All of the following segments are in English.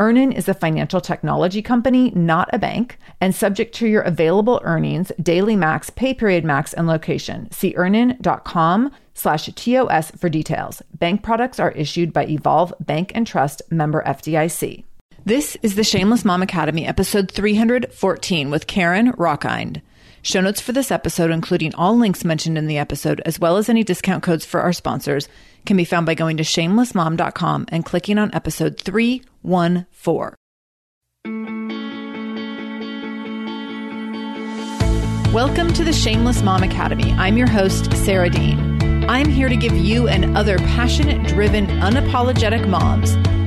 EarnIn is a financial technology company, not a bank, and subject to your available earnings, daily max, pay period max, and location. See earnin.com slash TOS for details. Bank products are issued by Evolve Bank and Trust member FDIC. This is the Shameless Mom Academy, episode 314 with Carin Rockind. Show notes for this episode, including all links mentioned in the episode, as well as any discount codes for our sponsors, can be found by going to shamelessmom.com and clicking on episode 314. Welcome to the Shameless Mom Academy. I'm your host, Sarah Dean. I'm here to give you and other passionate, driven, unapologetic moms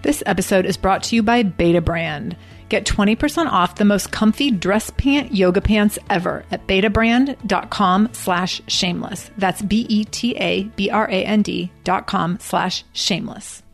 This episode is brought to you by Betabrand. Get 20% off the most comfy dress pant yoga pants ever at betabrand.com slash shameless. That's B-E-T-A-B-R-A-N-D dot com slash shameless.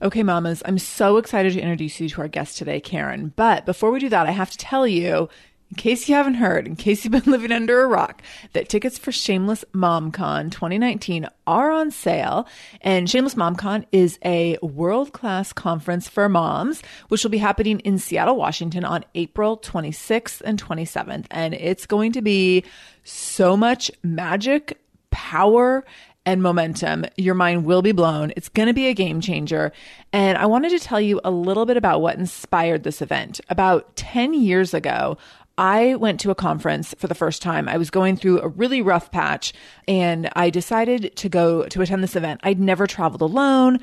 Okay, mamas, I'm so excited to introduce you to our guest today, Carin. But before we do that, I have to tell you in case you haven't heard, in case you've been living under a rock, that tickets for Shameless MomCon 2019 are on sale. And Shameless MomCon is a world class conference for moms, which will be happening in Seattle, Washington on April 26th and 27th. And it's going to be so much magic, power, and momentum. Your mind will be blown. It's going to be a game changer. And I wanted to tell you a little bit about what inspired this event. About 10 years ago, I went to a conference for the first time. I was going through a really rough patch and I decided to go to attend this event. I'd never traveled alone.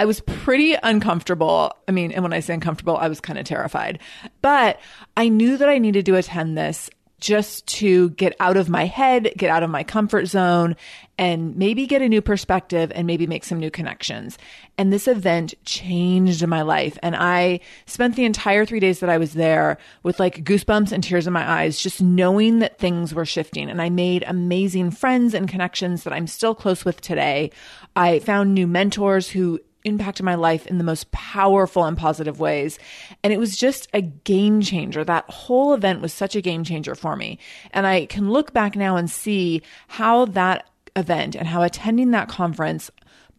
I was pretty uncomfortable. I mean, and when I say uncomfortable, I was kind of terrified. But I knew that I needed to attend this just to get out of my head, get out of my comfort zone, and maybe get a new perspective and maybe make some new connections. And this event changed my life. And I spent the entire three days that I was there with like goosebumps and tears in my eyes, just knowing that things were shifting. And I made amazing friends and connections that I'm still close with today. I found new mentors who impacted my life in the most powerful and positive ways. And it was just a game changer. That whole event was such a game changer for me. And I can look back now and see how that event and how attending that conference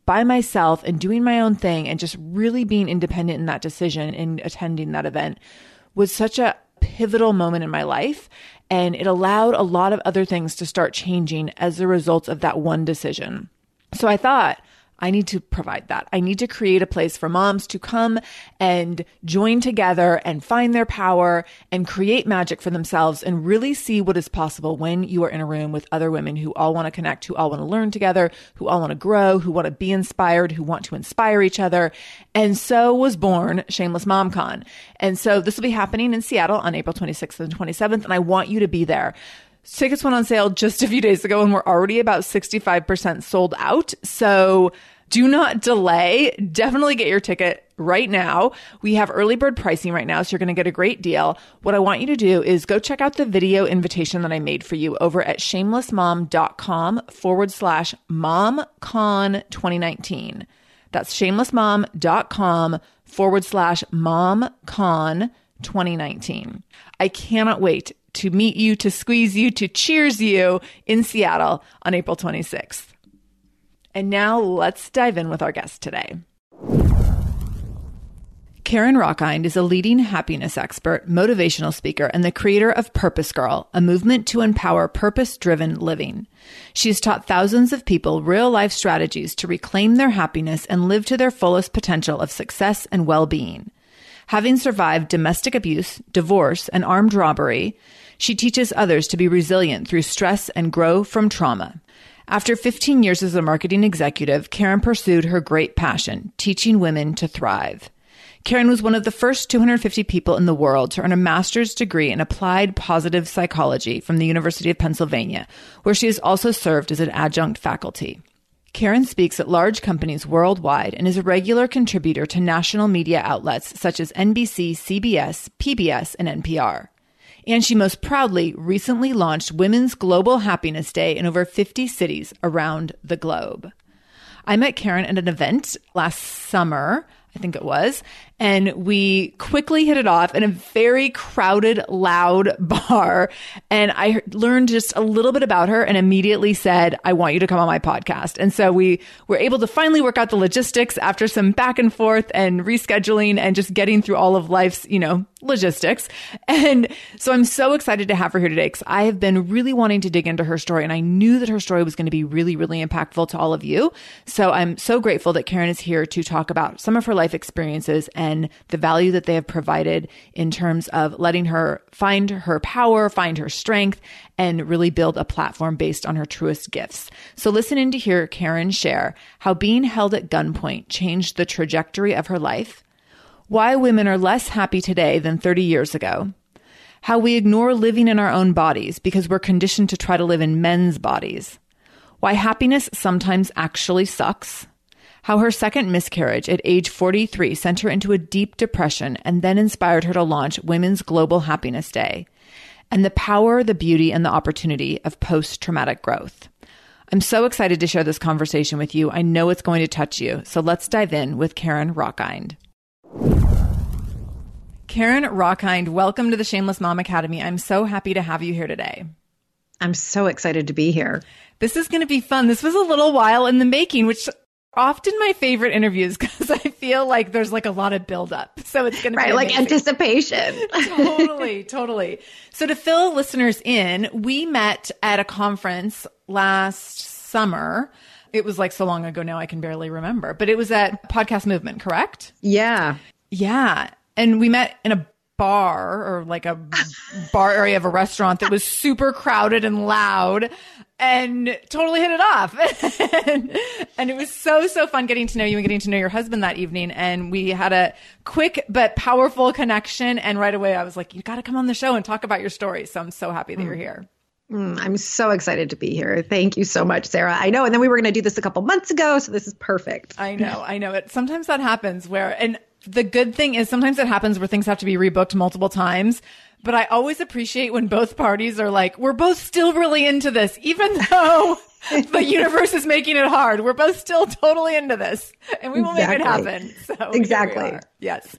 by myself and doing my own thing and just really being independent in that decision in attending that event was such a pivotal moment in my life. And it allowed a lot of other things to start changing as a result of that one decision. So I thought, I need to provide that. I need to create a place for moms to come and join together and find their power and create magic for themselves and really see what is possible when you are in a room with other women who all want to connect, who all want to learn together, who all want to grow, who want to be inspired, who want to inspire each other. And so was born Shameless MomCon. And so this will be happening in Seattle on April 26th and 27th. And I want you to be there. Tickets went on sale just a few days ago and we're already about 65% sold out. So do not delay. Definitely get your ticket right now. We have early bird pricing right now, so you're going to get a great deal. What I want you to do is go check out the video invitation that I made for you over at shamelessmom.com forward slash momcon 2019. That's shamelessmom.com forward slash momcon 2019. I cannot wait to meet you, to squeeze you, to cheers you in Seattle on April 26th. And now let's dive in with our guest today. Carin Rockind is a leading happiness expert, motivational speaker, and the creator of PurposeGirl, a movement to empower purpose driven living. She has taught thousands of people real life strategies to reclaim their happiness and live to their fullest potential of success and well being. Having survived domestic abuse, divorce, and armed robbery, she teaches others to be resilient through stress and grow from trauma. After 15 years as a marketing executive, Carin pursued her great passion, teaching women to thrive. Carin was one of the first 250 people in the world to earn a master's degree in applied positive psychology from the University of Pennsylvania, where she has also served as an adjunct faculty. Carin speaks at large companies worldwide and is a regular contributor to national media outlets such as NBC, CBS, PBS, and NPR. And she most proudly recently launched Women's Global Happiness Day in over 50 cities around the globe. I met Carin at an event last summer, I think it was, and we quickly hit it off in a very crowded, loud bar. And I learned just a little bit about her and immediately said, I want you to come on my podcast. And so we were able to finally work out the logistics after some back and forth and rescheduling and just getting through all of life's, you know, logistics. And so I'm so excited to have her here today because I have been really wanting to dig into her story and I knew that her story was going to be really, really impactful to all of you. So I'm so grateful that Carin is here to talk about some of her life experiences and and the value that they have provided in terms of letting her find her power, find her strength, and really build a platform based on her truest gifts. So listen in to hear Carin share how being held at gunpoint changed the trajectory of her life, why women are less happy today than 30 years ago, how we ignore living in our own bodies because we're conditioned to try to live in men's bodies, why happiness sometimes actually sucks, how her second miscarriage at age 43 sent her into a deep depression and then inspired her to launch Women's Global Happiness Day, and the power, the beauty, and the opportunity of post traumatic growth. I'm so excited to share this conversation with you. I know it's going to touch you. So let's dive in with Carin Rockind. Carin Rockind, welcome to the Shameless Mom Academy. I'm so happy to have you here today. I'm so excited to be here. This is going to be fun. This was a little while in the making, which often my favorite interviews because I feel like there's like a lot of buildup. So it's going to right, be like anticipation. totally, totally. So to fill listeners in, we met at a conference last summer. It was like so long ago now I can barely remember, but it was at Podcast Movement, correct? Yeah. Yeah. And we met in a bar or like a bar area of a restaurant that was super crowded and loud and totally hit it off. and, and, it was so, so fun getting to know you and getting to know your husband that evening. And we had a quick but powerful connection. And right away I was like, you got to come on the show and talk about your story. So I'm so happy that mm. you're here. Mm, I'm so excited to be here. Thank you so much, Sarah. I know. And then we were going to do this a couple months ago. So this is perfect. I know. I know it. Sometimes that happens where, and the good thing is sometimes it happens where things have to be rebooked multiple times. But I always appreciate when both parties are like, we're both still really into this, even though the universe is making it hard. We're both still totally into this and we will exactly. make it happen. So exactly. Yes.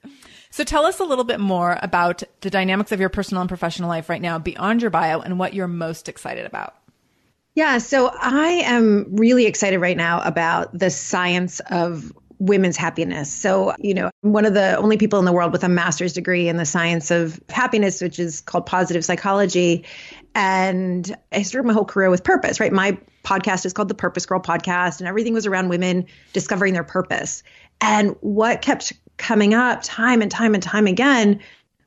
So tell us a little bit more about the dynamics of your personal and professional life right now beyond your bio and what you're most excited about. Yeah, so I am really excited right now about the science of women's happiness. So, you know, I'm one of the only people in the world with a master's degree in the science of happiness, which is called positive psychology. And I started my whole career with purpose, right? My podcast is called the PurposeGirl podcast, and everything was around women discovering their purpose. And what kept coming up time and time and time again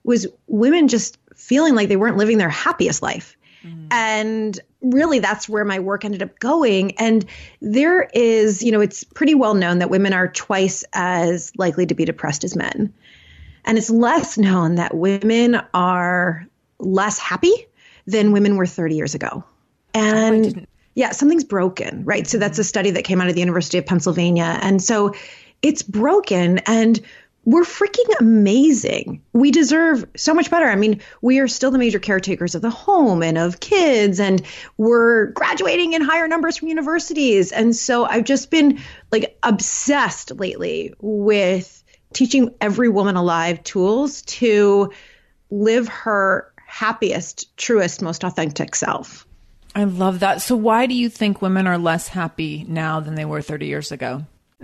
was women just feeling like they weren't living their happiest life. Mm. And really, that's where my work ended up going. And there is, you know, it's pretty well known that women are twice as likely to be depressed as men. And it's less known that women are less happy than women were 30 years ago. And oh, yeah, something's broken, right? So that's a study that came out of the University of Pennsylvania. And so it's broken. And we're freaking amazing. We deserve so much better. I mean, we are still the major caretakers of the home and of kids, and we're graduating in higher numbers from universities. And so I've just been like obsessed lately with teaching every woman alive tools to live her happiest, truest, most authentic self. I love that. So, why do you think women are less happy now than they were 30 years ago?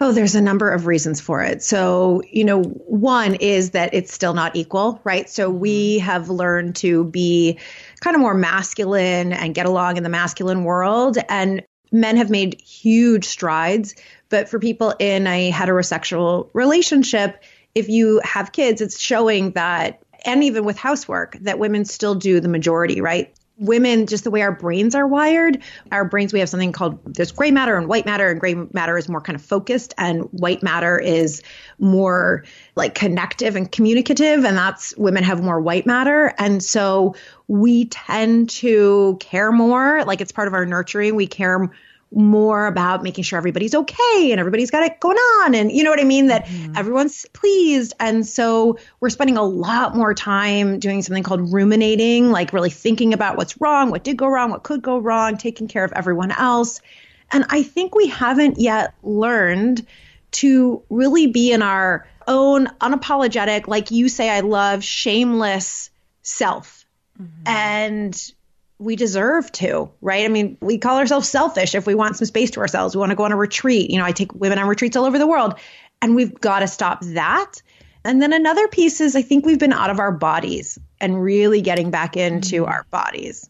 Oh, there's a number of reasons for it. So, you know, one is that it's still not equal, right? So we mm-hmm. have learned to be kind of more masculine and get along in the masculine world. And men have made huge strides. But for people in a heterosexual relationship, if you have kids, it's showing that, and even with housework, that women still do the majority, right? Women, just the way our brains are wired, our brains, we have something called there's gray matter and white matter, and gray matter is more kind of focused, and white matter is more like connective and communicative. And that's women have more white matter. And so we tend to care more, like it's part of our nurturing. We care more about making sure everybody's okay and everybody's got it going on. And you know what I mean? That mm-hmm. everyone's pleased. And so we're spending a lot more time doing something called ruminating like really thinking about what's wrong what did go wrong what could go wrong taking care of everyone else. And I think we haven't yet learned to really be in our own unapologetic like you say I love shameless self. Mm-hmm. and we deserve to, right? I mean, we call ourselves selfish if we want some space to ourselves. We want to go on a retreat. You know, I take women on retreats all over the world, and we've got to stop that. And then another piece is I think we've been out of our bodies and really getting back into mm-hmm. our bodies.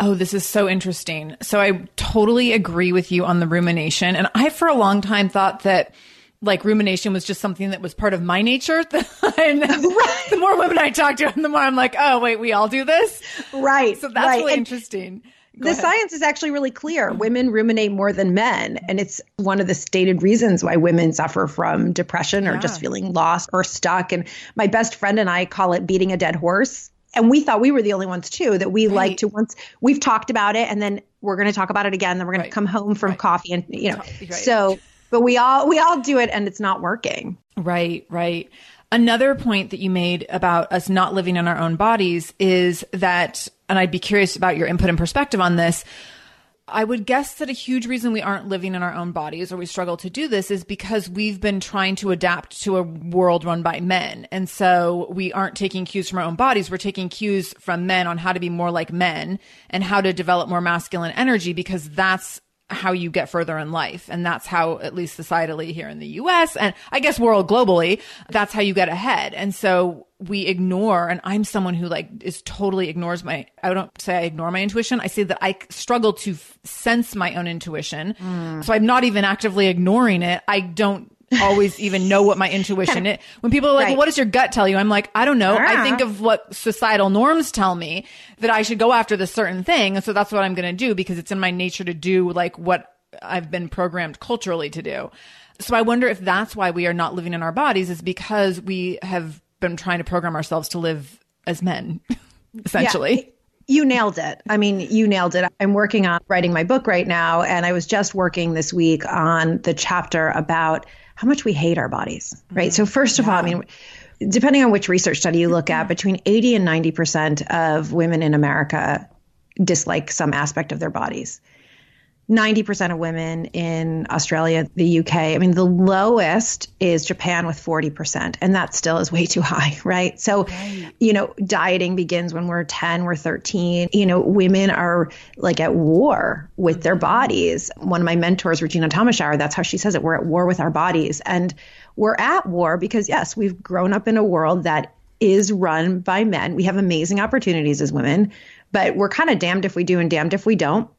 Oh, this is so interesting. So I totally agree with you on the rumination. And I, for a long time, thought that like rumination was just something that was part of my nature. and right. the more women I talk to, the more I'm like, oh, wait, we all do this. Right. So that's right. really and interesting. Go the ahead. science is actually really clear. Mm-hmm. Women ruminate more than men. And it's one of the stated reasons why women suffer from depression or yeah. just feeling lost or stuck. And my best friend and I call it beating a dead horse. And we thought we were the only ones too that we right. like to once we've talked about it and then we're going to talk about it again. Then we're going right. to come home from coffee and, you know, so but we all we all do it and it's not working. Right, right. Another point that you made about us not living in our own bodies is that, and I'd be curious about your input and perspective on this. I would guess that a huge reason we aren't living in our own bodies or we struggle to do this is because we've been trying to adapt to a world run by men. And so we aren't taking cues from our own bodies. We're taking cues from men on how to be more like men and how to develop more masculine energy because that's how you get further in life. And that's how, at least societally here in the US and I guess world globally, that's how you get ahead. And so we ignore, and I'm someone who like is totally ignores my, I don't say I ignore my intuition. I say that I struggle to f- sense my own intuition. Mm. So I'm not even actively ignoring it. I don't always even know what my intuition is. When people are like, right. well, what does your gut tell you? I'm like, I don't know. I uh-huh. think of what societal norms tell me that I should go after this certain thing. And so that's what I'm going to do because it's in my nature to do like what I've been programmed culturally to do. So I wonder if that's why we are not living in our bodies is because we have been trying to program ourselves to live as men, essentially. Yeah. You nailed it. I mean, you nailed it. I'm working on writing my book right now, and I was just working this week on the chapter about how much we hate our bodies, right? Mm-hmm. So, first of yeah. all, I mean, depending on which research study you look at, mm-hmm. between 80 and 90% of women in America dislike some aspect of their bodies. 90% of women in Australia, the UK. I mean, the lowest is Japan with 40%, and that still is way too high, right? So, right. you know, dieting begins when we're 10, we're 13. You know, women are like at war with mm-hmm. their bodies. One of my mentors, Regina Thomashauer, that's how she says it. We're at war with our bodies. And we're at war because, yes, we've grown up in a world that is run by men. We have amazing opportunities as women, but we're kind of damned if we do and damned if we don't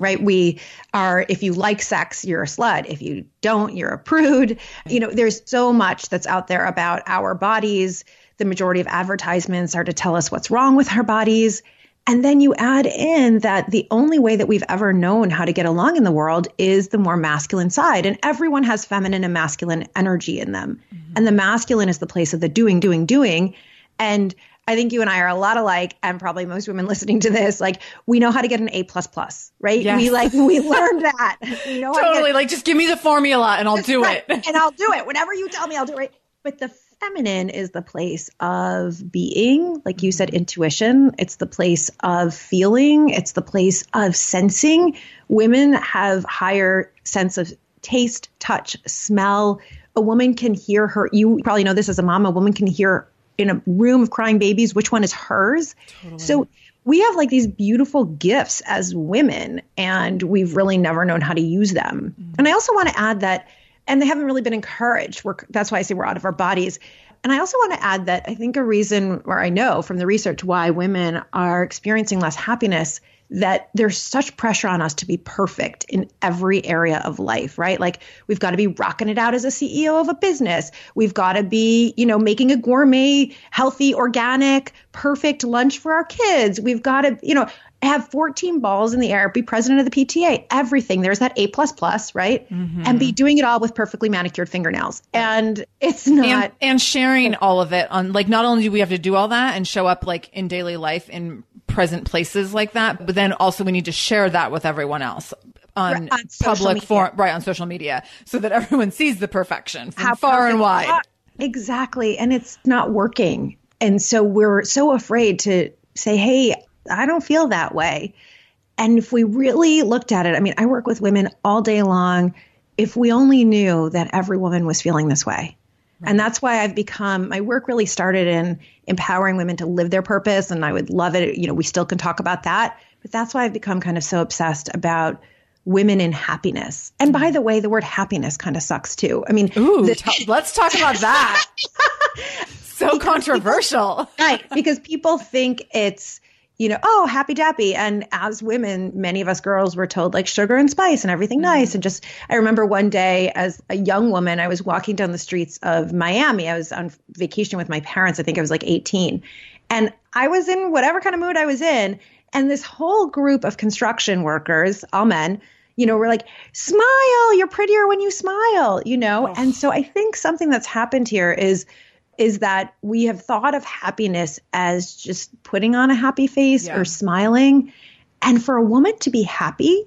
right? We are, if you like sex, you're a slut. If you don't, you're a prude. You know, there's so much that's out there about our bodies. The majority of advertisements are to tell us what's wrong with our bodies. And then you add in that the only way that we've ever known how to get along in the world is the more masculine side. And everyone has feminine and masculine energy in them. Mm-hmm. And the masculine is the place of the doing, doing, doing. And I think you and I are a lot alike, and probably most women listening to this, like we know how to get an A plus plus, right? Yes. We like we learned that. We know totally. Like just give me the formula and I'll do right. it. and I'll do it. Whenever you tell me, I'll do it. But the feminine is the place of being, like you said, intuition. It's the place of feeling. It's the place of sensing. Women have higher sense of taste, touch, smell. A woman can hear her. You probably know this as a mom. A woman can hear in a room of crying babies, which one is hers. Totally. So we have like these beautiful gifts as women, and we've really never known how to use them. Mm-hmm. And I also want to add that, and they haven't really been encouraged. We're, that's why I say we're out of our bodies. And I also want to add that I think a reason, or I know from the research, why women are experiencing less happiness that there's such pressure on us to be perfect in every area of life, right? Like we've got to be rocking it out as a CEO of a business. We've got to be, you know, making a gourmet, healthy, organic, perfect lunch for our kids. We've got to, you know, have 14 balls in the air, be president of the PTA, everything. There's that A plus plus, right? Mm-hmm. And be doing it all with perfectly manicured fingernails. And it's not and, and sharing all of it on like not only do we have to do all that and show up like in daily life in present places like that, but then also we need to share that with everyone else on, on public forum, right on social media, so that everyone sees the perfection from How far and wide. Exactly, and it's not working, and so we're so afraid to say, "Hey, I don't feel that way." And if we really looked at it, I mean, I work with women all day long. If we only knew that every woman was feeling this way, and that's why I've become, my work really started in empowering women to live their purpose. And I would love it. You know, we still can talk about that. But that's why I've become kind of so obsessed about women in happiness. And by the way, the word happiness kind of sucks too. I mean, Ooh, the, t- let's talk about that. so controversial. right. Because people think it's, you know, oh, happy dappy. And as women, many of us girls were told like sugar and spice and everything mm-hmm. nice. And just, I remember one day as a young woman, I was walking down the streets of Miami. I was on vacation with my parents. I think I was like 18. And I was in whatever kind of mood I was in. And this whole group of construction workers, all men, you know, we're like, smile, you're prettier when you smile, you know? Oh. And so I think something that's happened here is is that we have thought of happiness as just putting on a happy face yeah. or smiling. And for a woman to be happy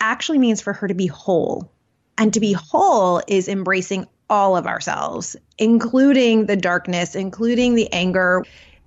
actually means for her to be whole. And to be whole is embracing all of ourselves, including the darkness, including the anger,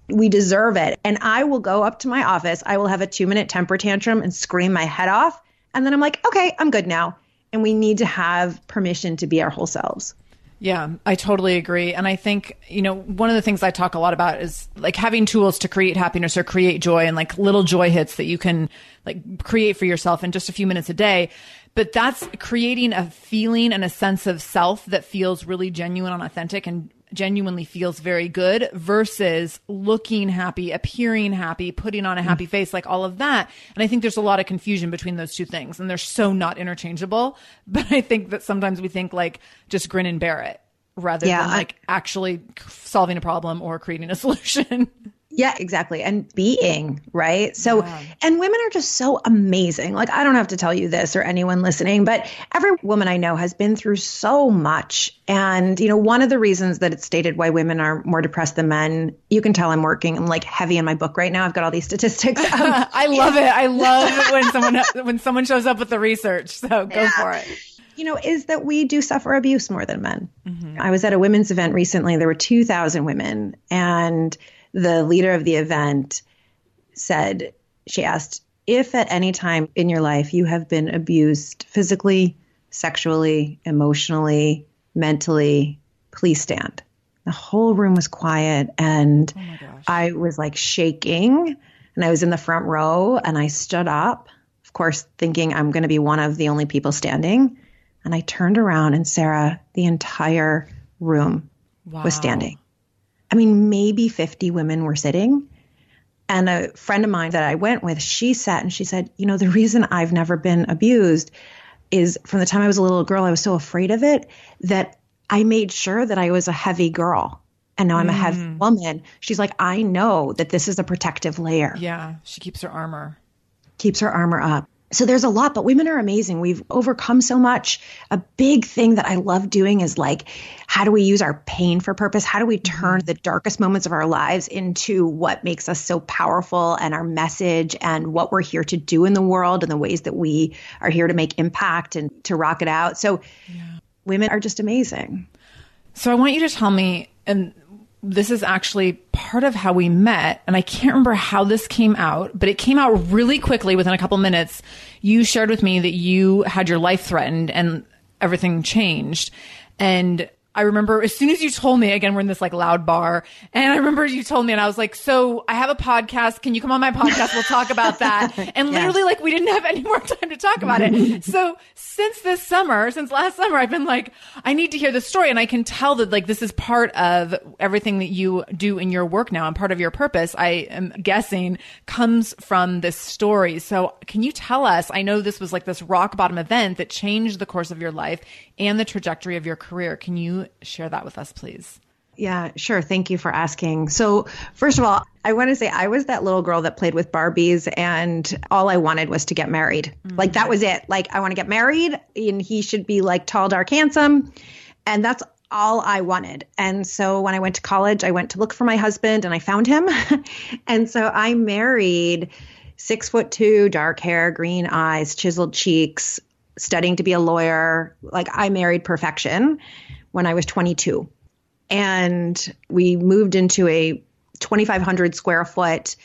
we deserve it. And I will go up to my office, I will have a two minute temper tantrum and scream my head off. And then I'm like, okay, I'm good now. And we need to have permission to be our whole selves. Yeah, I totally agree. And I think, you know, one of the things I talk a lot about is like having tools to create happiness or create joy and like little joy hits that you can like create for yourself in just a few minutes a day. But that's creating a feeling and a sense of self that feels really genuine and authentic and genuinely feels very good versus looking happy, appearing happy, putting on a happy mm. face, like all of that. And I think there's a lot of confusion between those two things and they're so not interchangeable. But I think that sometimes we think like just grin and bear it rather yeah, than like I- actually solving a problem or creating a solution. Yeah, exactly. And being, right? So, yeah. and women are just so amazing. Like, I don't have to tell you this or anyone listening, but every woman I know has been through so much. And, you know, one of the reasons that it's stated why women are more depressed than men, you can tell I'm working, I'm like heavy in my book right now. I've got all these statistics. Um, I love it. I love it when someone, when someone shows up with the research. So go yeah. for it you know, is that we do suffer abuse more than men. Mm-hmm. I was at a women's event recently. There were 2,000 women, and the leader of the event said, she asked, if at any time in your life you have been abused physically, sexually, emotionally, mentally, please stand. The whole room was quiet and oh I was like shaking and I was in the front row and I stood up, of course, thinking I'm going to be one of the only people standing. And I turned around and Sarah, the entire room wow. was standing. I mean, maybe 50 women were sitting. And a friend of mine that I went with, she sat and she said, You know, the reason I've never been abused is from the time I was a little girl, I was so afraid of it that I made sure that I was a heavy girl. And now I'm a heavy mm. woman. She's like, I know that this is a protective layer. Yeah. She keeps her armor. Keeps her armor up so there's a lot, but women are amazing. We've overcome so much. A big thing that I love doing is like, how do we use our pain for purpose? How do we mm-hmm. turn the darkest moments of our lives into what makes us so powerful and our message and what we're here to do in the world and the ways that we are here to make impact and to rock it out? So yeah. women are just amazing. So I want you to tell me, and this is actually part of how we met. And I can't remember how this came out, but it came out really quickly within a couple minutes. You shared with me that you had your life threatened and everything changed. And I remember as soon as you told me, again, we're in this like loud bar. And I remember you told me, and I was like, So I have a podcast. Can you come on my podcast? We'll talk about that. And yes. literally, like, we didn't have any more time to talk about it. so since this summer, since last summer, I've been like, I need to hear this story. And I can tell that, like, this is part of everything that you do in your work now and part of your purpose, I am guessing, comes from this story. So can you tell us? I know this was like this rock bottom event that changed the course of your life and the trajectory of your career. Can you share that with us, please? Yeah, sure. Thank you for asking. So, first of all, I want to say I was that little girl that played with Barbies and all I wanted was to get married. Mm-hmm. Like that was it. Like I want to get married and he should be like tall, dark, handsome. And that's all I wanted. And so when I went to college, I went to look for my husband and I found him. and so I married six foot two, dark hair, green eyes, chiseled cheeks, studying to be a lawyer. Like I married perfection when I was 22. And we moved into a 2,500 square foot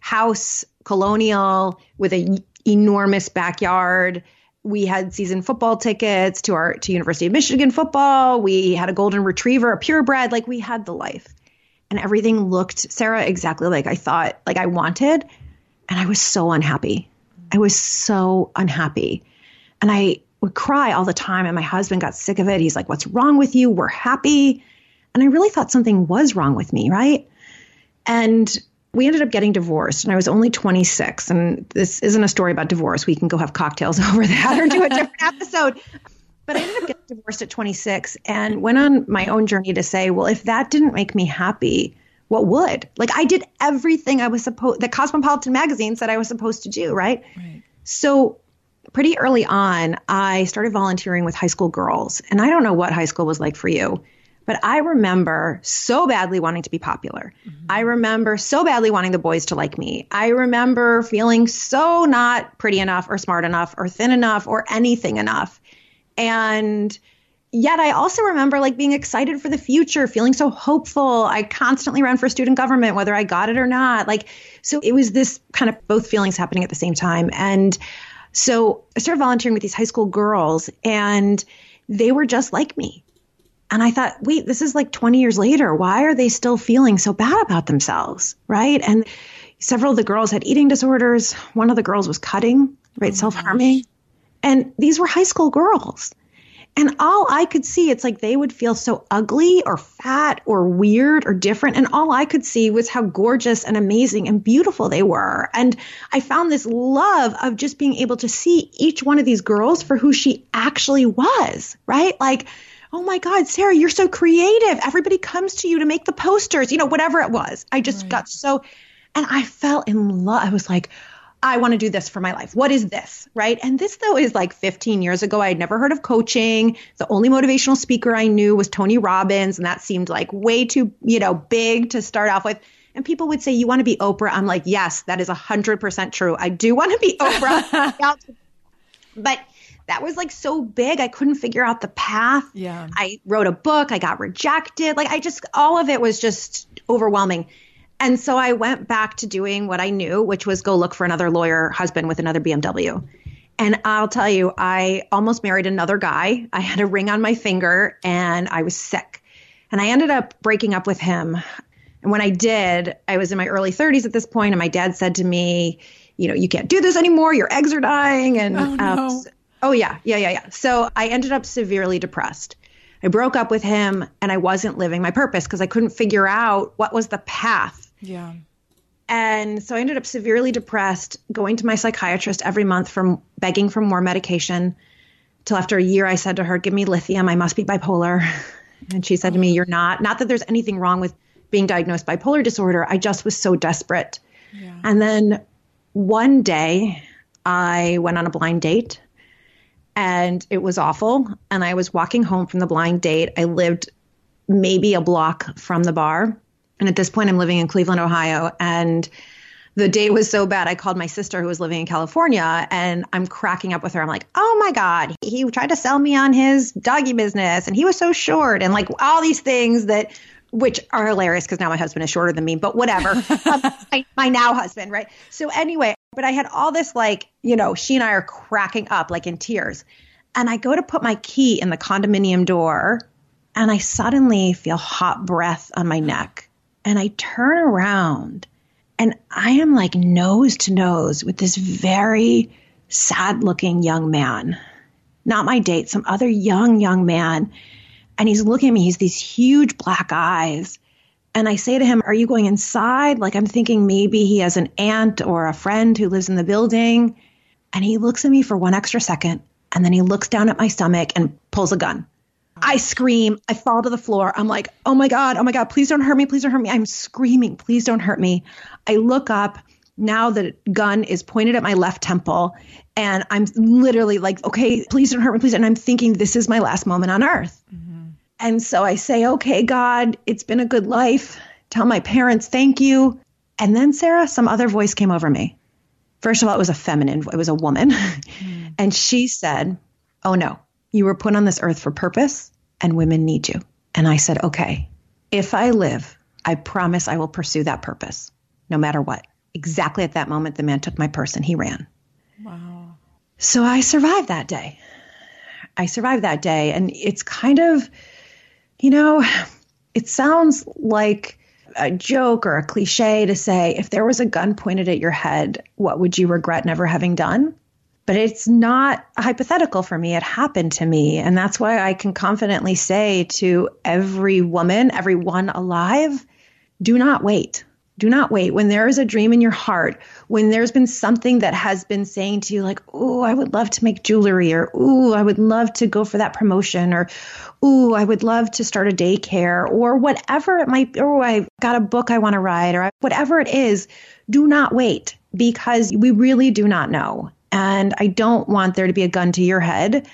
house, colonial, with an enormous backyard. We had season football tickets to our to University of Michigan football. We had a golden retriever, a purebred. Like we had the life, and everything looked Sarah exactly like I thought, like I wanted. And I was so unhappy. I was so unhappy, and I would cry all the time. And my husband got sick of it. He's like, "What's wrong with you? We're happy." And I really thought something was wrong with me, right? And we ended up getting divorced and I was only 26. And this isn't a story about divorce. We can go have cocktails over that or do a different episode. But I ended up getting divorced at 26 and went on my own journey to say, well, if that didn't make me happy, what would? Like I did everything I was supposed that Cosmopolitan magazine said I was supposed to do, right? right? So pretty early on, I started volunteering with high school girls. And I don't know what high school was like for you. But I remember so badly wanting to be popular. Mm-hmm. I remember so badly wanting the boys to like me. I remember feeling so not pretty enough or smart enough or thin enough or anything enough. And yet I also remember like being excited for the future, feeling so hopeful. I constantly ran for student government, whether I got it or not. Like, so it was this kind of both feelings happening at the same time. And so I started volunteering with these high school girls and they were just like me. And I thought, wait, this is like 20 years later. Why are they still feeling so bad about themselves? Right. And several of the girls had eating disorders. One of the girls was cutting, right? Oh Self harming. And these were high school girls. And all I could see, it's like they would feel so ugly or fat or weird or different. And all I could see was how gorgeous and amazing and beautiful they were. And I found this love of just being able to see each one of these girls for who she actually was, right? Like, oh my God, Sarah, you're so creative. Everybody comes to you to make the posters, you know, whatever it was. I just right. got so, and I fell in love. I was like, I want to do this for my life. What is this? Right. And this, though, is like 15 years ago. I had never heard of coaching. The only motivational speaker I knew was Tony Robbins. And that seemed like way too, you know, big to start off with. And people would say, You want to be Oprah? I'm like, Yes, that is 100% true. I do want to be Oprah. but that was like so big. I couldn't figure out the path. Yeah. I wrote a book. I got rejected. Like I just, all of it was just overwhelming. And so I went back to doing what I knew, which was go look for another lawyer husband with another BMW. And I'll tell you, I almost married another guy. I had a ring on my finger and I was sick. And I ended up breaking up with him. And when I did, I was in my early 30s at this point, and my dad said to me, you know, you can't do this anymore. Your eggs are dying. And oh, no. uh, Oh, yeah. Yeah. Yeah. Yeah. So I ended up severely depressed. I broke up with him and I wasn't living my purpose because I couldn't figure out what was the path. Yeah. And so I ended up severely depressed, going to my psychiatrist every month from begging for more medication. Till after a year, I said to her, Give me lithium. I must be bipolar. And she said to me, You're not. Not that there's anything wrong with being diagnosed bipolar disorder. I just was so desperate. Yeah. And then one day, I went on a blind date and it was awful. And I was walking home from the blind date. I lived maybe a block from the bar. And at this point, I'm living in Cleveland, Ohio. And the date was so bad. I called my sister who was living in California and I'm cracking up with her. I'm like, oh my God, he tried to sell me on his doggy business and he was so short and like all these things that which are hilarious because now my husband is shorter than me, but whatever. my, my, now husband, right? So anyway, but I had all this like, you know, she and I are cracking up like in tears. And I go to put my key in the condominium door and I suddenly feel hot breath on my neck. And I turn around and I am like nose to nose with this very sad looking young man. Not my date, some other young, young man and he's looking at me. He's these huge black eyes. And I say to him, Are you going inside? Like I'm thinking maybe he has an aunt or a friend who lives in the building. And he looks at me for one extra second. And then he looks down at my stomach and pulls a gun. I scream. I fall to the floor. I'm like, oh my God, oh my God, please don't hurt me. Please don't hurt me. I'm screaming, please don't hurt me. I look up. Now the gun is pointed at my left temple. And I'm literally like, okay, please don't hurt me, please. And I'm thinking, this is my last moment on earth. Mm-hmm. And so I say, okay, God, it's been a good life. Tell my parents thank you. And then, Sarah, some other voice came over me. First of all, it was a feminine, it was a woman. Mm. and she said, Oh no, you were put on this earth for purpose and women need you. And I said, Okay, if I live, I promise I will pursue that purpose no matter what. Exactly at that moment, the man took my purse and he ran. Wow. So I survived that day. I survived that day. And it's kind of, you know, it sounds like a joke or a cliche to say, if there was a gun pointed at your head, what would you regret never having done? But it's not hypothetical for me. It happened to me. And that's why I can confidently say to every woman, everyone alive, do not wait. Do not wait. When there is a dream in your heart, when there's been something that has been saying to you, like, oh, I would love to make jewelry, or oh, I would love to go for that promotion, or oh, I would love to start a daycare, or whatever it might be, or I got a book I want to write, or whatever it is, do not wait because we really do not know. And I don't want there to be a gun to your head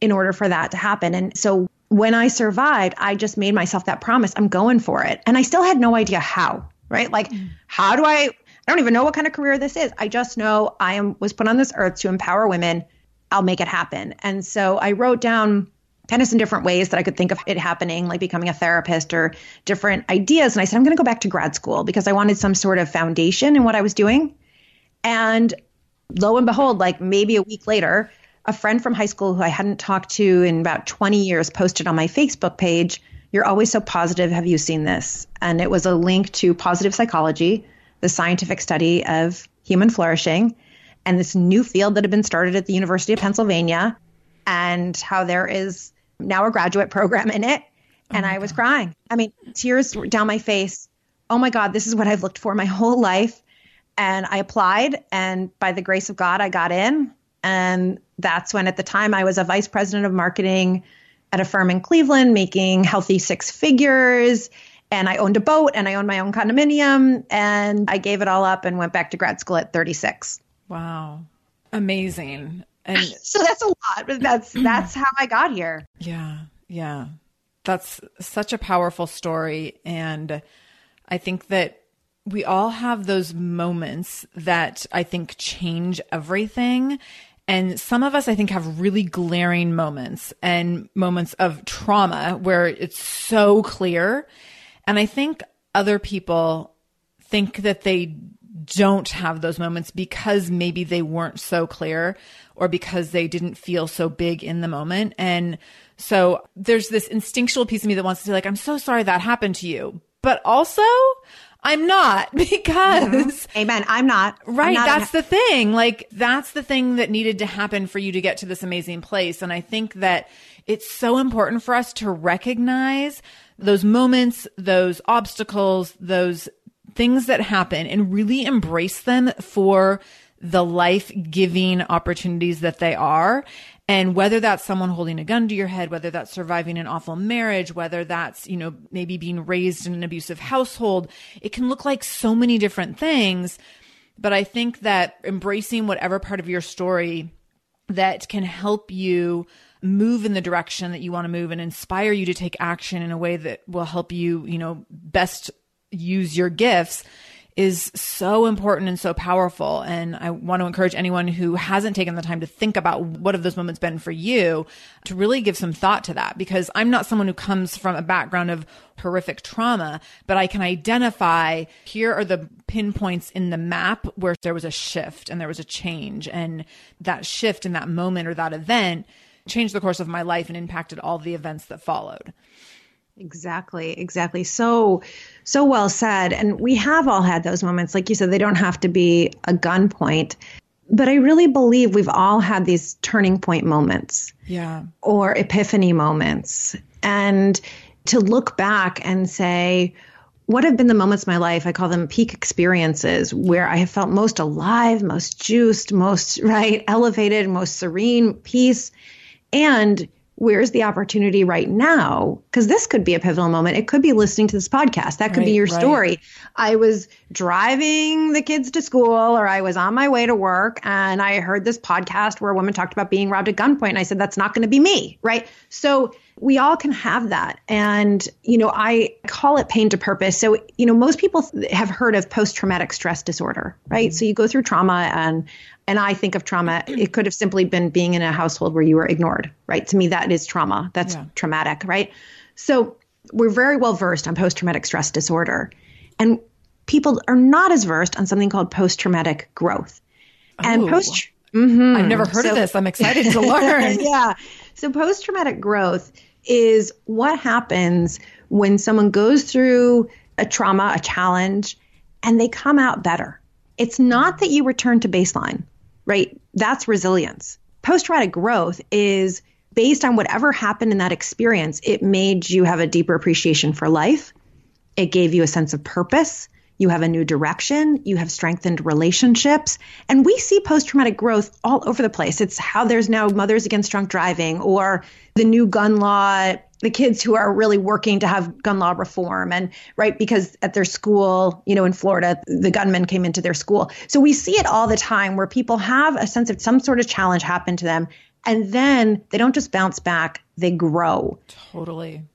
in order for that to happen. And so when I survived, I just made myself that promise. I'm going for it. And I still had no idea how right? Like, mm. how do I? I don't even know what kind of career this is. I just know I am was put on this earth to empower women. I'll make it happen. And so I wrote down kind of some different ways that I could think of it happening, like becoming a therapist or different ideas. And I said, I'm going to go back to grad school because I wanted some sort of foundation in what I was doing. And lo and behold, like maybe a week later, a friend from high school who I hadn't talked to in about 20 years posted on my Facebook page you're always so positive. Have you seen this? And it was a link to positive psychology, the scientific study of human flourishing, and this new field that had been started at the University of Pennsylvania, and how there is now a graduate program in it. Oh and I was God. crying. I mean, tears down my face. Oh my God, this is what I've looked for my whole life. And I applied, and by the grace of God, I got in. And that's when, at the time, I was a vice president of marketing at a firm in Cleveland making healthy six figures. And I owned a boat and I owned my own condominium. And I gave it all up and went back to grad school at 36. Wow. Amazing. And so that's a lot, but that's that's how I got here. Yeah. Yeah. That's such a powerful story. And I think that we all have those moments that I think change everything. And some of us, I think, have really glaring moments and moments of trauma where it's so clear. And I think other people think that they don't have those moments because maybe they weren't so clear or because they didn't feel so big in the moment. And so there's this instinctual piece of me that wants to say, like, I'm so sorry that happened to you. But also, I'm not because mm-hmm. Amen. I'm not. Right. I'm not that's the thing. Like that's the thing that needed to happen for you to get to this amazing place. And I think that it's so important for us to recognize those moments, those obstacles, those things that happen and really embrace them for the life giving opportunities that they are and whether that's someone holding a gun to your head, whether that's surviving an awful marriage, whether that's, you know, maybe being raised in an abusive household, it can look like so many different things. But I think that embracing whatever part of your story that can help you move in the direction that you want to move and inspire you to take action in a way that will help you, you know, best use your gifts is so important and so powerful. And I want to encourage anyone who hasn't taken the time to think about what have those moments been for you to really give some thought to that because I'm not someone who comes from a background of horrific trauma, but I can identify here are the pinpoints in the map where there was a shift and there was a change. And that shift in that moment or that event changed the course of my life and impacted all the events that followed. Exactly, exactly. So, so well said. And we have all had those moments. Like you said, they don't have to be a gunpoint. But I really believe we've all had these turning point moments. Yeah. Or epiphany moments. And to look back and say, what have been the moments of my life? I call them peak experiences where I have felt most alive, most juiced, most right, elevated, most serene, peace. And where's the opportunity right now? Because this could be a pivotal moment. It could be listening to this podcast. That could right, be your right. story. I was driving the kids to school or I was on my way to work and I heard this podcast where a woman talked about being robbed at gunpoint. And I said, that's not going to be me. Right. So we all can have that. And, you know, I call it pain to purpose. So, you know, most people have heard of post traumatic stress disorder, right? Mm-hmm. So you go through trauma and and I think of trauma, it could have simply been being in a household where you were ignored, right? To me, that is trauma. That's yeah. traumatic, right? So we're very well versed on post traumatic stress disorder. And people are not as versed on something called post traumatic growth. And post mm-hmm. I've never heard so, of this. I'm excited to learn. yeah. So post traumatic growth is what happens when someone goes through a trauma, a challenge, and they come out better. It's not that you return to baseline right? That's resilience. Post traumatic growth is based on whatever happened in that experience. It made you have a deeper appreciation for life. It gave you a sense of purpose. You have a new direction. You have strengthened relationships. And we see post traumatic growth all over the place. It's how there's now Mothers Against Drunk Driving or the new gun law the kids who are really working to have gun law reform. And right because at their school you know in florida the gunmen came into their school. So we see it all the time where people have a sense of some sort of challenge happen to them. And then they don't just bounce back they grow. Totally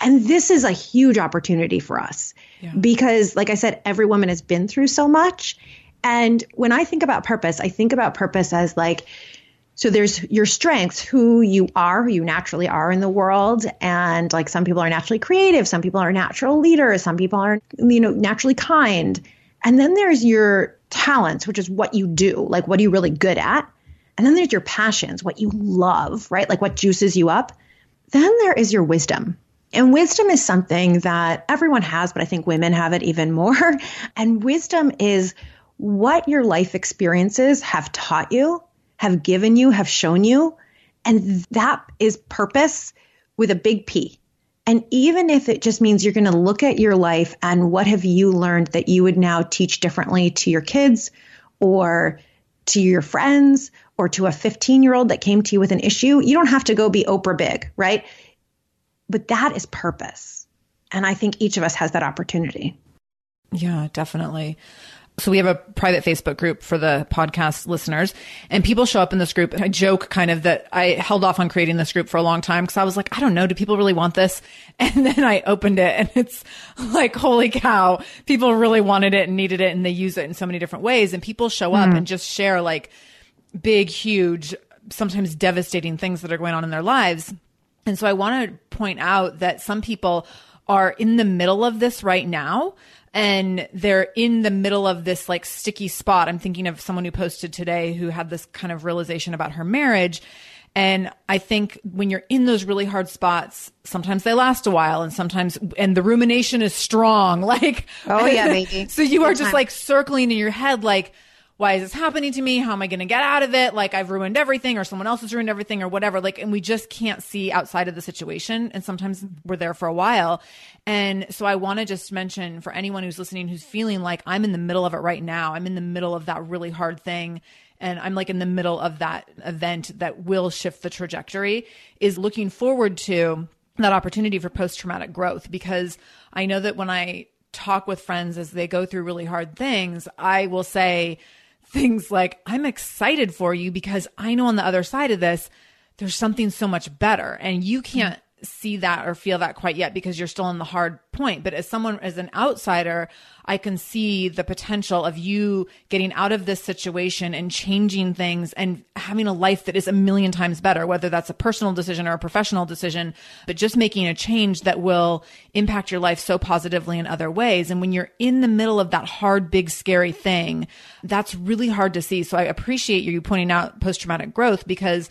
And this is a huge opportunity for us yeah. because, like I said, every woman has been through so much. And when I think about purpose, I think about purpose as like, so there's your strengths, who you are, who you naturally are in the world. And like some people are naturally creative, some people are natural leaders, some people are, you know, naturally kind. And then there's your talents, which is what you do, like what are you really good at? And then there's your passions, what you love, right? Like what juices you up. Then there is your wisdom. And wisdom is something that everyone has, but I think women have it even more. And wisdom is what your life experiences have taught you have given you, have shown you. And that is purpose with a big P. And even if it just means you're going to look at your life and what have you learned that you would now teach differently to your kids or to your friends or to a 15 year old that came to you with an issue, you don't have to go be Oprah big, right? But that is purpose. And I think each of us has that opportunity. Yeah, definitely. So we have a private Facebook group for the podcast listeners and people show up in this group. And I joke kind of that I held off on creating this group for a long time because I was like, I don't know. Do people really want this? And then I opened it and it's like, holy cow. People really wanted it and needed it and they use it in so many different ways. And people show up mm. and just share like big, huge, sometimes devastating things that are going on in their lives. And so I want to point out that some people are in the middle of this right now and they're in the middle of this like sticky spot. I'm thinking of someone who posted today who had this kind of realization about her marriage. And I think when you're in those really hard spots, sometimes they last a while and sometimes, and the rumination is strong. Like, oh yeah, maybe. so you Good are just time. like circling in your head, like, why is this happening to me? How am I going to get out of it? Like I've ruined everything or someone else has ruined everything or whatever. Like, and we just can't see outside of the situation. And sometimes we're there for a while. And so I want to just mention for anyone who's listening, who's feeling like I'm in the middle of it right now. I'm in the middle of that really hard thing. And I'm like in the middle of that event that will shift the trajectory is looking forward to that opportunity for post traumatic growth because I know that when I talk with friends as they go through really hard things, I will say, things like, I'm excited for you because I know on the other side of this, there's something so much better. And you can't see that or feel that quite yet because you're still in the hard point. But as someone, as an outsider, I can see the potential of you getting out of this situation and changing things and having a life that is a million times better, whether that's a personal decision or a professional decision, but just making a change that will impact your life so positively in other ways. And when you're in the middle of that hard, big, scary thing, that's really hard to see. So I appreciate you pointing out post traumatic growth because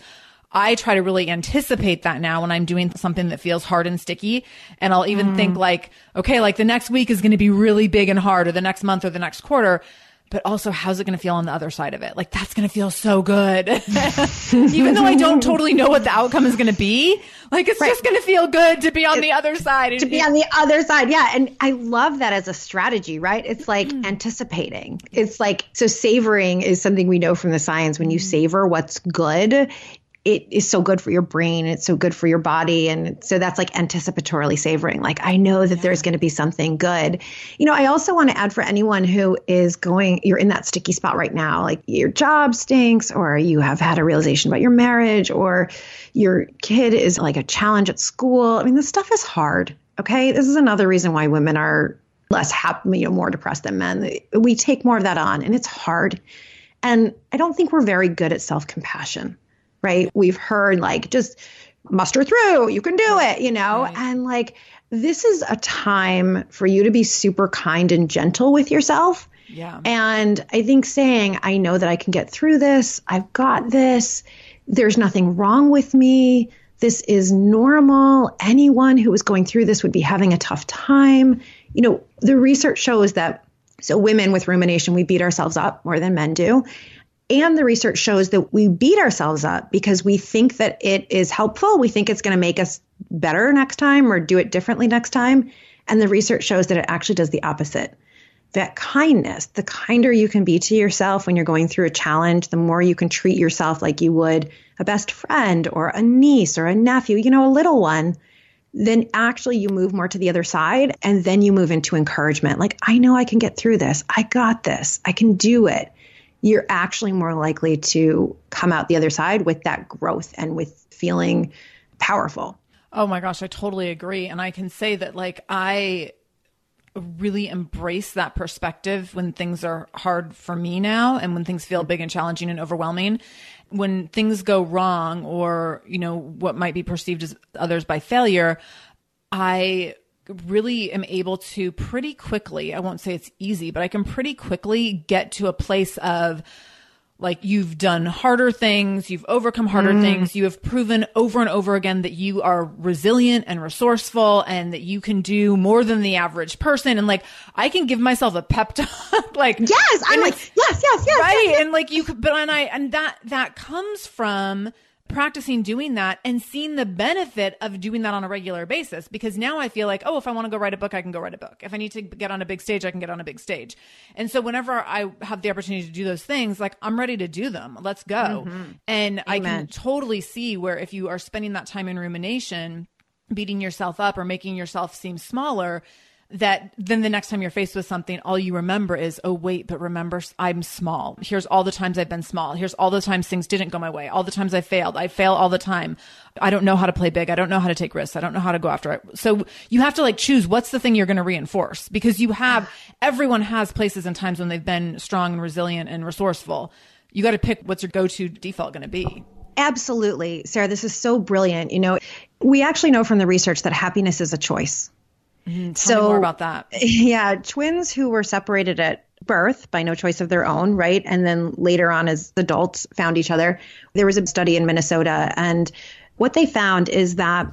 I try to really anticipate that now when I'm doing something that feels hard and sticky. And I'll even mm. think like, okay, like the next week is going to be really big and hard or the next month or the next quarter. But also, how's it going to feel on the other side of it? Like, that's going to feel so good. even though I don't totally know what the outcome is going to be, like, it's right. just going to feel good to be on the other side. To be on the other side. Yeah. And I love that as a strategy, right? It's like mm. anticipating. It's like, so savoring is something we know from the science. When you mm. savor what's good, it is so good for your brain. It's so good for your body. And so that's like anticipatorily savoring. Like, I know that yeah. there's going to be something good. You know, I also want to add for anyone who is going, you're in that sticky spot right now, like your job stinks, or you have had a realization about your marriage, or your kid is like a challenge at school. I mean, this stuff is hard. Okay. This is another reason why women are less happy, you know, more depressed than men. We take more of that on and it's hard. And I don't think we're very good at self compassion right? We've heard like just muster through, you can do it, you know? Right. And like this is a time for you to be super kind and gentle with yourself. Yeah. And I think saying, I know that I can get through this, I've got this, there's nothing wrong with me. This is normal. Anyone who is going through this would be having a tough time. You know, the research shows that so women with rumination, we beat ourselves up more than men do. And the research shows that we beat ourselves up because we think that it is helpful. We think it's going to make us better next time or do it differently next time. And the research shows that it actually does the opposite. That kindness, the kinder you can be to yourself when you're going through a challenge, the more you can treat yourself like you would a best friend or a niece or a nephew, you know, a little one, then actually you move more to the other side and then you move into encouragement. Like, I know I can get through this. I got this. I can do it you're actually more likely to come out the other side with that growth and with feeling powerful. Oh my gosh, I totally agree. And I can say that, like, I really embrace that perspective when things are hard for me now and when things feel big and challenging and overwhelming. When things go wrong or, you know, what might be perceived as others by failure, I really am able to pretty quickly, I won't say it's easy, but I can pretty quickly get to a place of like you've done harder things, you've overcome harder mm. things, you have proven over and over again that you are resilient and resourceful and that you can do more than the average person. And like I can give myself a pep talk like Yes, I'm like, yes, yes, yes. Right. Yes, yes. And like you could but and I and that that comes from practicing doing that and seeing the benefit of doing that on a regular basis because now I feel like, oh, if I want to go write a book, I can go write a book. If I need to get on a big stage, I can get on a big stage. And so whenever I have the opportunity to do those things, like I'm ready to do them. Let's go. Mm-hmm. And Amen. I can totally see where if you are spending that time in rumination, beating yourself up or making yourself seem smaller, that then the next time you're faced with something, all you remember is, oh, wait, but remember, I'm small. Here's all the times I've been small. Here's all the times things didn't go my way. All the times I failed. I fail all the time. I don't know how to play big. I don't know how to take risks. I don't know how to go after it. So you have to like choose what's the thing you're going to reinforce because you have, everyone has places and times when they've been strong and resilient and resourceful. You got to pick what's your go to default going to be. Absolutely. Sarah, this is so brilliant. You know, we actually know from the research that happiness is a choice. Mm, tell so, more about that. Yeah, twins who were separated at birth by no choice of their own, right? And then later on, as adults, found each other. There was a study in Minnesota, and what they found is that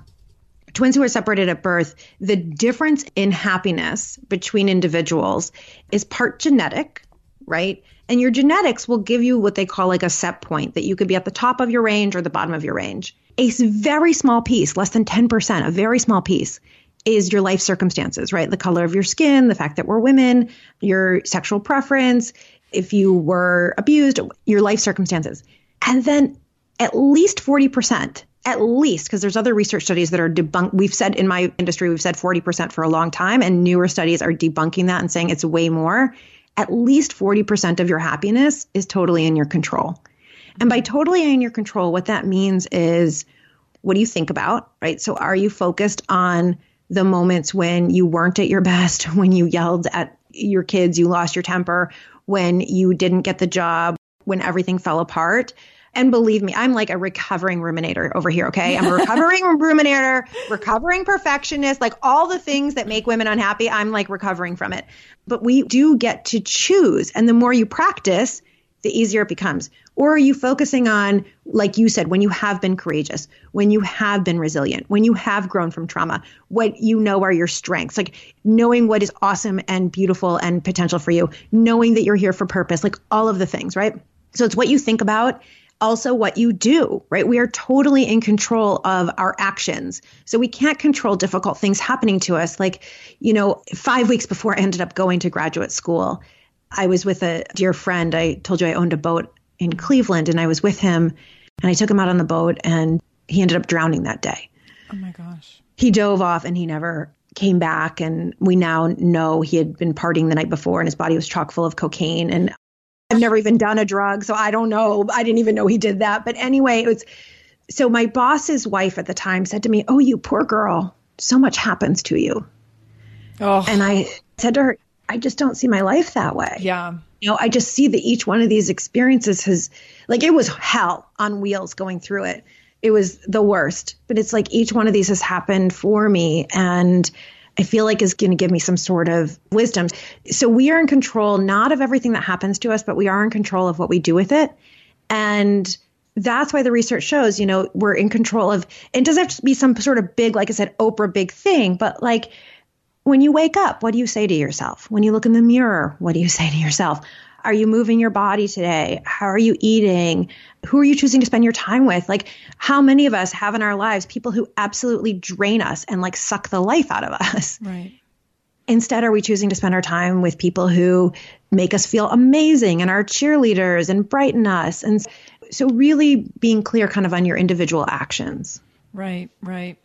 twins who are separated at birth, the difference in happiness between individuals is part genetic, right? And your genetics will give you what they call like a set point that you could be at the top of your range or the bottom of your range. A very small piece, less than 10%, a very small piece, is your life circumstances, right? The color of your skin, the fact that we're women, your sexual preference, if you were abused, your life circumstances. And then at least 40%, at least, because there's other research studies that are debunked. We've said in my industry, we've said 40% for a long time, and newer studies are debunking that and saying it's way more. At least 40% of your happiness is totally in your control. And by totally in your control, what that means is what do you think about, right? So are you focused on the moments when you weren't at your best, when you yelled at your kids, you lost your temper, when you didn't get the job, when everything fell apart. And believe me, I'm like a recovering ruminator over here, okay? I'm a recovering ruminator, recovering perfectionist, like all the things that make women unhappy, I'm like recovering from it. But we do get to choose. And the more you practice, the easier it becomes. Or are you focusing on, like you said, when you have been courageous, when you have been resilient, when you have grown from trauma, what you know are your strengths, like knowing what is awesome and beautiful and potential for you, knowing that you're here for purpose, like all of the things, right? So it's what you think about also what you do, right? We are totally in control of our actions. So we can't control difficult things happening to us. Like, you know, five weeks before I ended up going to graduate school, I was with a dear friend. I told you I owned a boat in Cleveland and I was with him and I took him out on the boat and he ended up drowning that day. Oh my gosh. He dove off and he never came back and we now know he had been partying the night before and his body was chock full of cocaine and I've never even done a drug so I don't know I didn't even know he did that but anyway it was so my boss's wife at the time said to me oh you poor girl so much happens to you oh. and I said to her I just don't see my life that way. Yeah. Know, I just see that each one of these experiences has, like, it was hell on wheels going through it. It was the worst. But it's like each one of these has happened for me. And I feel like is going to give me some sort of wisdom. So we are in control, not of everything that happens to us, but we are in control of what we do with it. And that's why the research shows, you know, we're in control of, it doesn't have to be some sort of big, like I said, Oprah big thing, but like, when you wake up, what do you say to yourself? When you look in the mirror, what do you say to yourself? Are you moving your body today? How are you eating? Who are you choosing to spend your time with? Like, how many of us have in our lives people who absolutely drain us and like suck the life out of us? Right. Instead, are we choosing to spend our time with people who make us feel amazing and are cheerleaders and brighten us? And so, really being clear kind of on your individual actions. Right, right.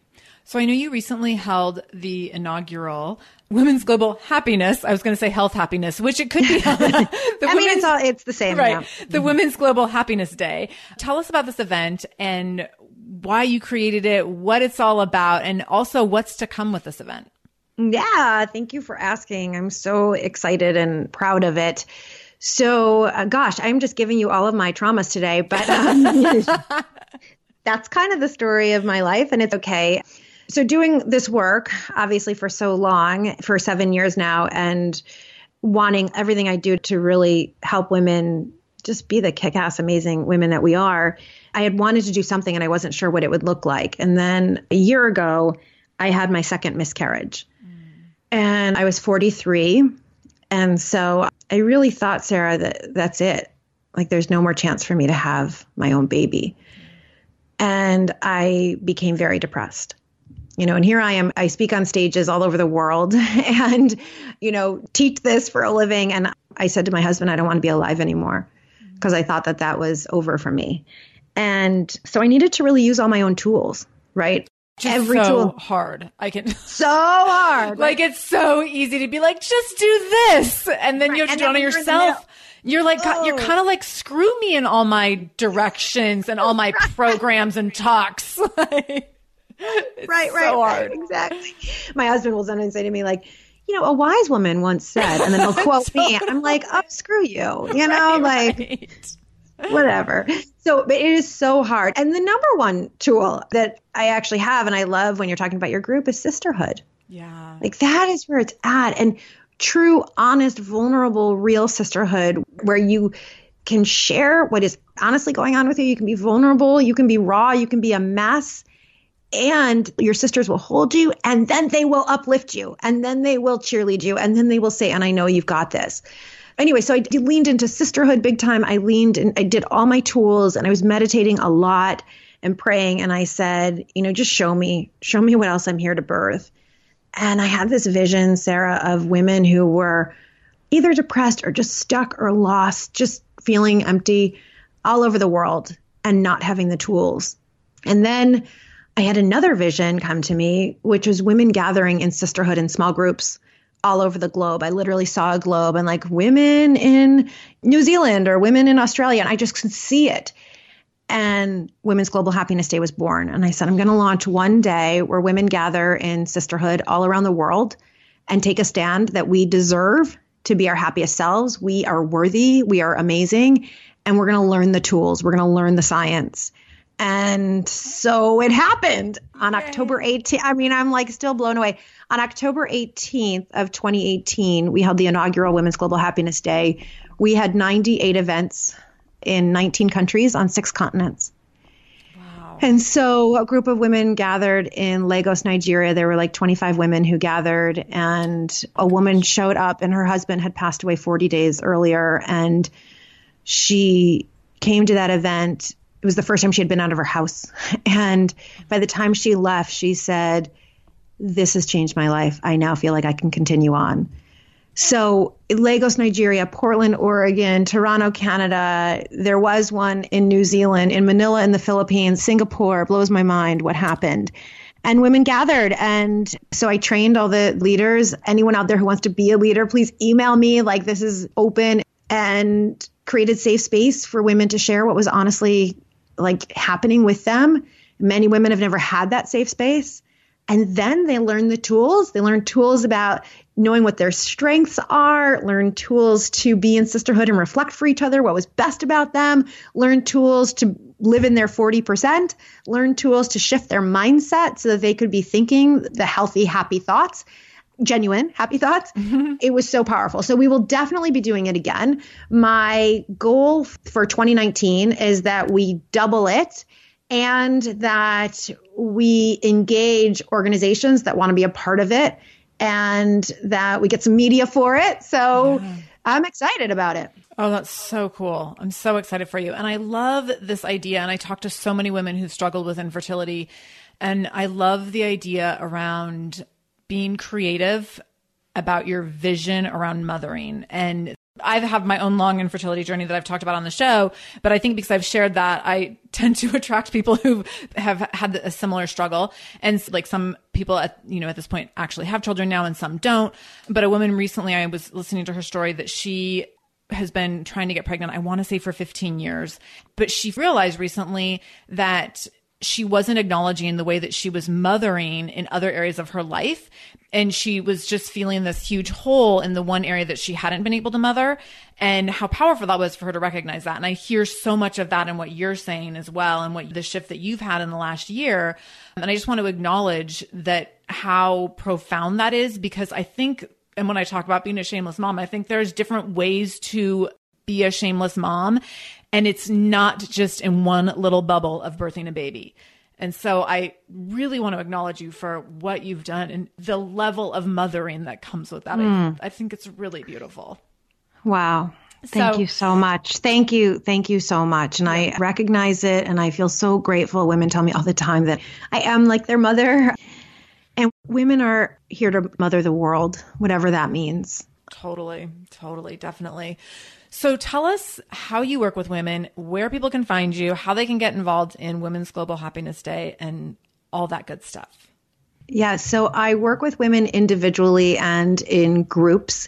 So I know you recently held the inaugural Women's Global Happiness. I was going to say health happiness, which it could be. the I mean, it's all, it's the same. Right. Yeah. The Women's Global Happiness Day. Tell us about this event and why you created it, what it's all about, and also what's to come with this event. Yeah. Thank you for asking. I'm so excited and proud of it. So, uh, gosh, I'm just giving you all of my traumas today, but um, that's kind of the story of my life, and it's okay. So, doing this work, obviously, for so long, for seven years now, and wanting everything I do to really help women just be the kick ass, amazing women that we are, I had wanted to do something and I wasn't sure what it would look like. And then a year ago, I had my second miscarriage. Mm. And I was 43. And so I really thought, Sarah, that that's it. Like, there's no more chance for me to have my own baby. And I became very depressed you know and here i am i speak on stages all over the world and you know teach this for a living and i said to my husband i don't want to be alive anymore mm-hmm. because i thought that that was over for me and so i needed to really use all my own tools right Just every so tool. hard. I can So hard. like it's so easy to be like, just do this, and then you have to do it on you're yourself. You're like, you're Oh. kind of like, screw me in all my directions and all my programs and talks. Like, it's right, right, so right, hard. exactly. My husband will sometimes say to me, like, you know, a wise woman once said, and then he'll quote me. I'm like, oh, screw you. You know, like, Right. whatever. So, but it is so hard. And the number one tool that I actually have and I love when you're talking about your group is sisterhood. Yeah. Like that is where it's at. And true, honest, vulnerable, real sisterhood where you can share what is honestly going on with you. You can be vulnerable, you can be raw, you can be a mess. And your sisters will hold you and then they will uplift you and then they will cheerlead you and then they will say, and I know you've got this. Anyway, so I leaned into sisterhood big time. I leaned and I did all my tools and I was meditating a lot and praying. And I said, you know, just show me, show me what else I'm here to birth. And I had this vision, Sarah, of women who were either depressed or just stuck or lost, just feeling empty all over the world and not having the tools. And then I had another vision come to me, which was women gathering in sisterhood in small groups all over the globe. I literally saw a globe and like women in New Zealand or women in Australia, and I just could see it and Women's Global Happiness Day was born. And I said, I'm going to launch one day where women gather in sisterhood all around the world and take a stand that we deserve to be our happiest selves. We are worthy, we are amazing, and we're going to learn the tools, we're going to learn the science. And so it happened on October 18th. I mean, I'm like still blown away. On October 18th of 2018, we held the inaugural Women's Global Happiness Day. We had 98 events in 19 countries on six continents. And so a group of women gathered in Lagos, Nigeria. There were like 25 women who gathered, and a woman showed up, and her husband had passed away 40 days earlier. And she came to that event. It was the first time she had been out of her house. And by the time she left, she said, This has changed my life. I now feel like I can continue on. So, Lagos, Nigeria, Portland, Oregon, Toronto, Canada. There was one in New Zealand, in Manila, in the Philippines, Singapore. Blows my mind what happened. And women gathered. And so I trained all the leaders. Anyone out there who wants to be a leader, please email me. Like, this is open and created safe space for women to share what was honestly like happening with them. Many women have never had that safe space. And then they learn the tools. They learn tools about knowing what their strengths are, learn tools to be in sisterhood and reflect for each other what was best about them, learn tools to live in their 40%, learn tools to shift their mindset so that they could be thinking the healthy, happy thoughts. Genuine, happy thoughts. Mm-hmm. It was so powerful. So, we will definitely be doing it again. My goal for 2019 is that we double it and that we engage organizations that want to be a part of it and that we get some media for it. So I'm excited about it. Oh, that's so cool. I'm so excited for you. And I love this idea. And I talk to so many women who struggled with infertility. And I love the idea around being creative about your vision around mothering. And I have my own long infertility journey that I've talked about on the show, but I think because I've shared that, I tend to attract people who have had a similar struggle. And like some people at, you know, at this point actually have children now and some don't. But a woman recently, I was listening to her story that she has been trying to get pregnant, I want to say for 15 years, but she realized recently that she wasn't acknowledging the way that she was mothering in other areas of her life. And she was just feeling this huge hole in the one area that she hadn't been able to mother and how powerful that was for her to recognize that. And I hear so much of that in what you're saying as well and what the shift that you've had in the last year. And I just want to acknowledge that how profound that is because I think, and when I talk about being a shameless mom, I think there's different ways to be a shameless mom. And it's not just in one little bubble of birthing a baby. And so I really want to acknowledge you for what you've done and the level of mothering that comes with that. I, mm. I think it's really beautiful. Wow. Thank So- you so much. Thank you. Thank you so much. And I recognize it and I feel so grateful. Women tell me all the time that I am like their mother. And women are here to mother the world, whatever that means. Totally, totally, definitely. So tell us how you work with women, where people can find you, how they can get involved in Women's Global Happiness Day, and all that good stuff. Yeah, so I work with women individually and in groups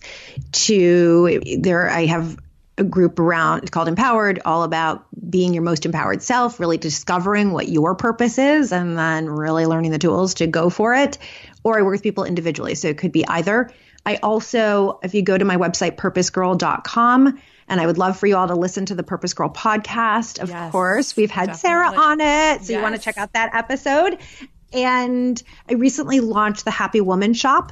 to there I have a group around called Empowered, all about being your most empowered self, really discovering what your purpose is, and then really learning the tools to go for it. Or I work with people individually. So it could be either. I also, if you go to my website, purposegirl.com, and I would love for you all to listen to the PurposeGirl podcast. Of yes, course, we've had definitely. Sarah on it. So yes. you want to check out that episode. And I recently launched the Happy Woman Shop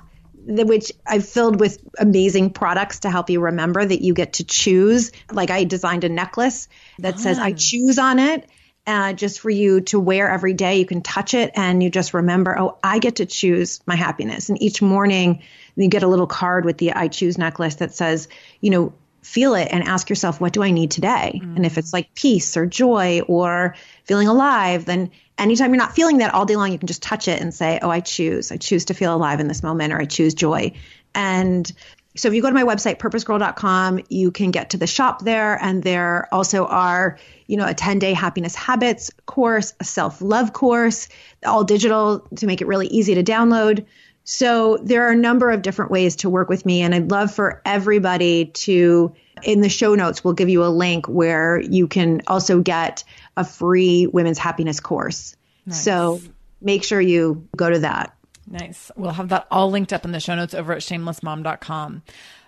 which I've filled with amazing products to help you remember that you get to choose. Like I designed a necklace that Fun. says I choose on it. Uh, just for you to wear every day. You can touch it and you just remember, oh, I get to choose my happiness. And each morning you get a little card with the I choose necklace that says, you know, feel it and ask yourself, what do I need today? Mm-hmm. And if it's like peace or joy or feeling alive, then anytime you're not feeling that all day long, you can just touch it and say, oh, I choose. I choose to feel alive in this moment or I choose joy. And so if you go to my website, purposegirl.com, you can get to the shop there. And there also are, you know, a 10 day happiness habits course, a self love course, all digital to make it really easy to download. So there are a number of different ways to work with me. And I'd love for everybody to, in the show notes, we'll give you a link where you can also get a free women's happiness course. Nice. So make sure you go to that. Nice. We'll have that all linked up in the show notes over at shamelessmom.com.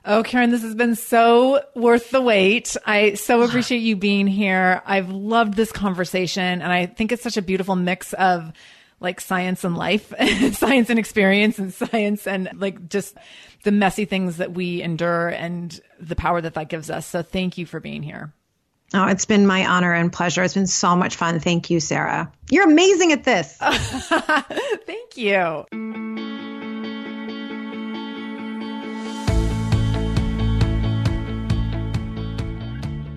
Oh, Carin, this has been so worth the wait. I so appreciate you being here. I've loved this conversation, and I think it's such a beautiful mix of like science and life, science and experience, and science and like just the messy things that we endure and the power that that gives us. So, thank you for being here. Oh, it's been my honor and pleasure. It's been so much fun. Thank you, Sarah. You're amazing at this. Thank you.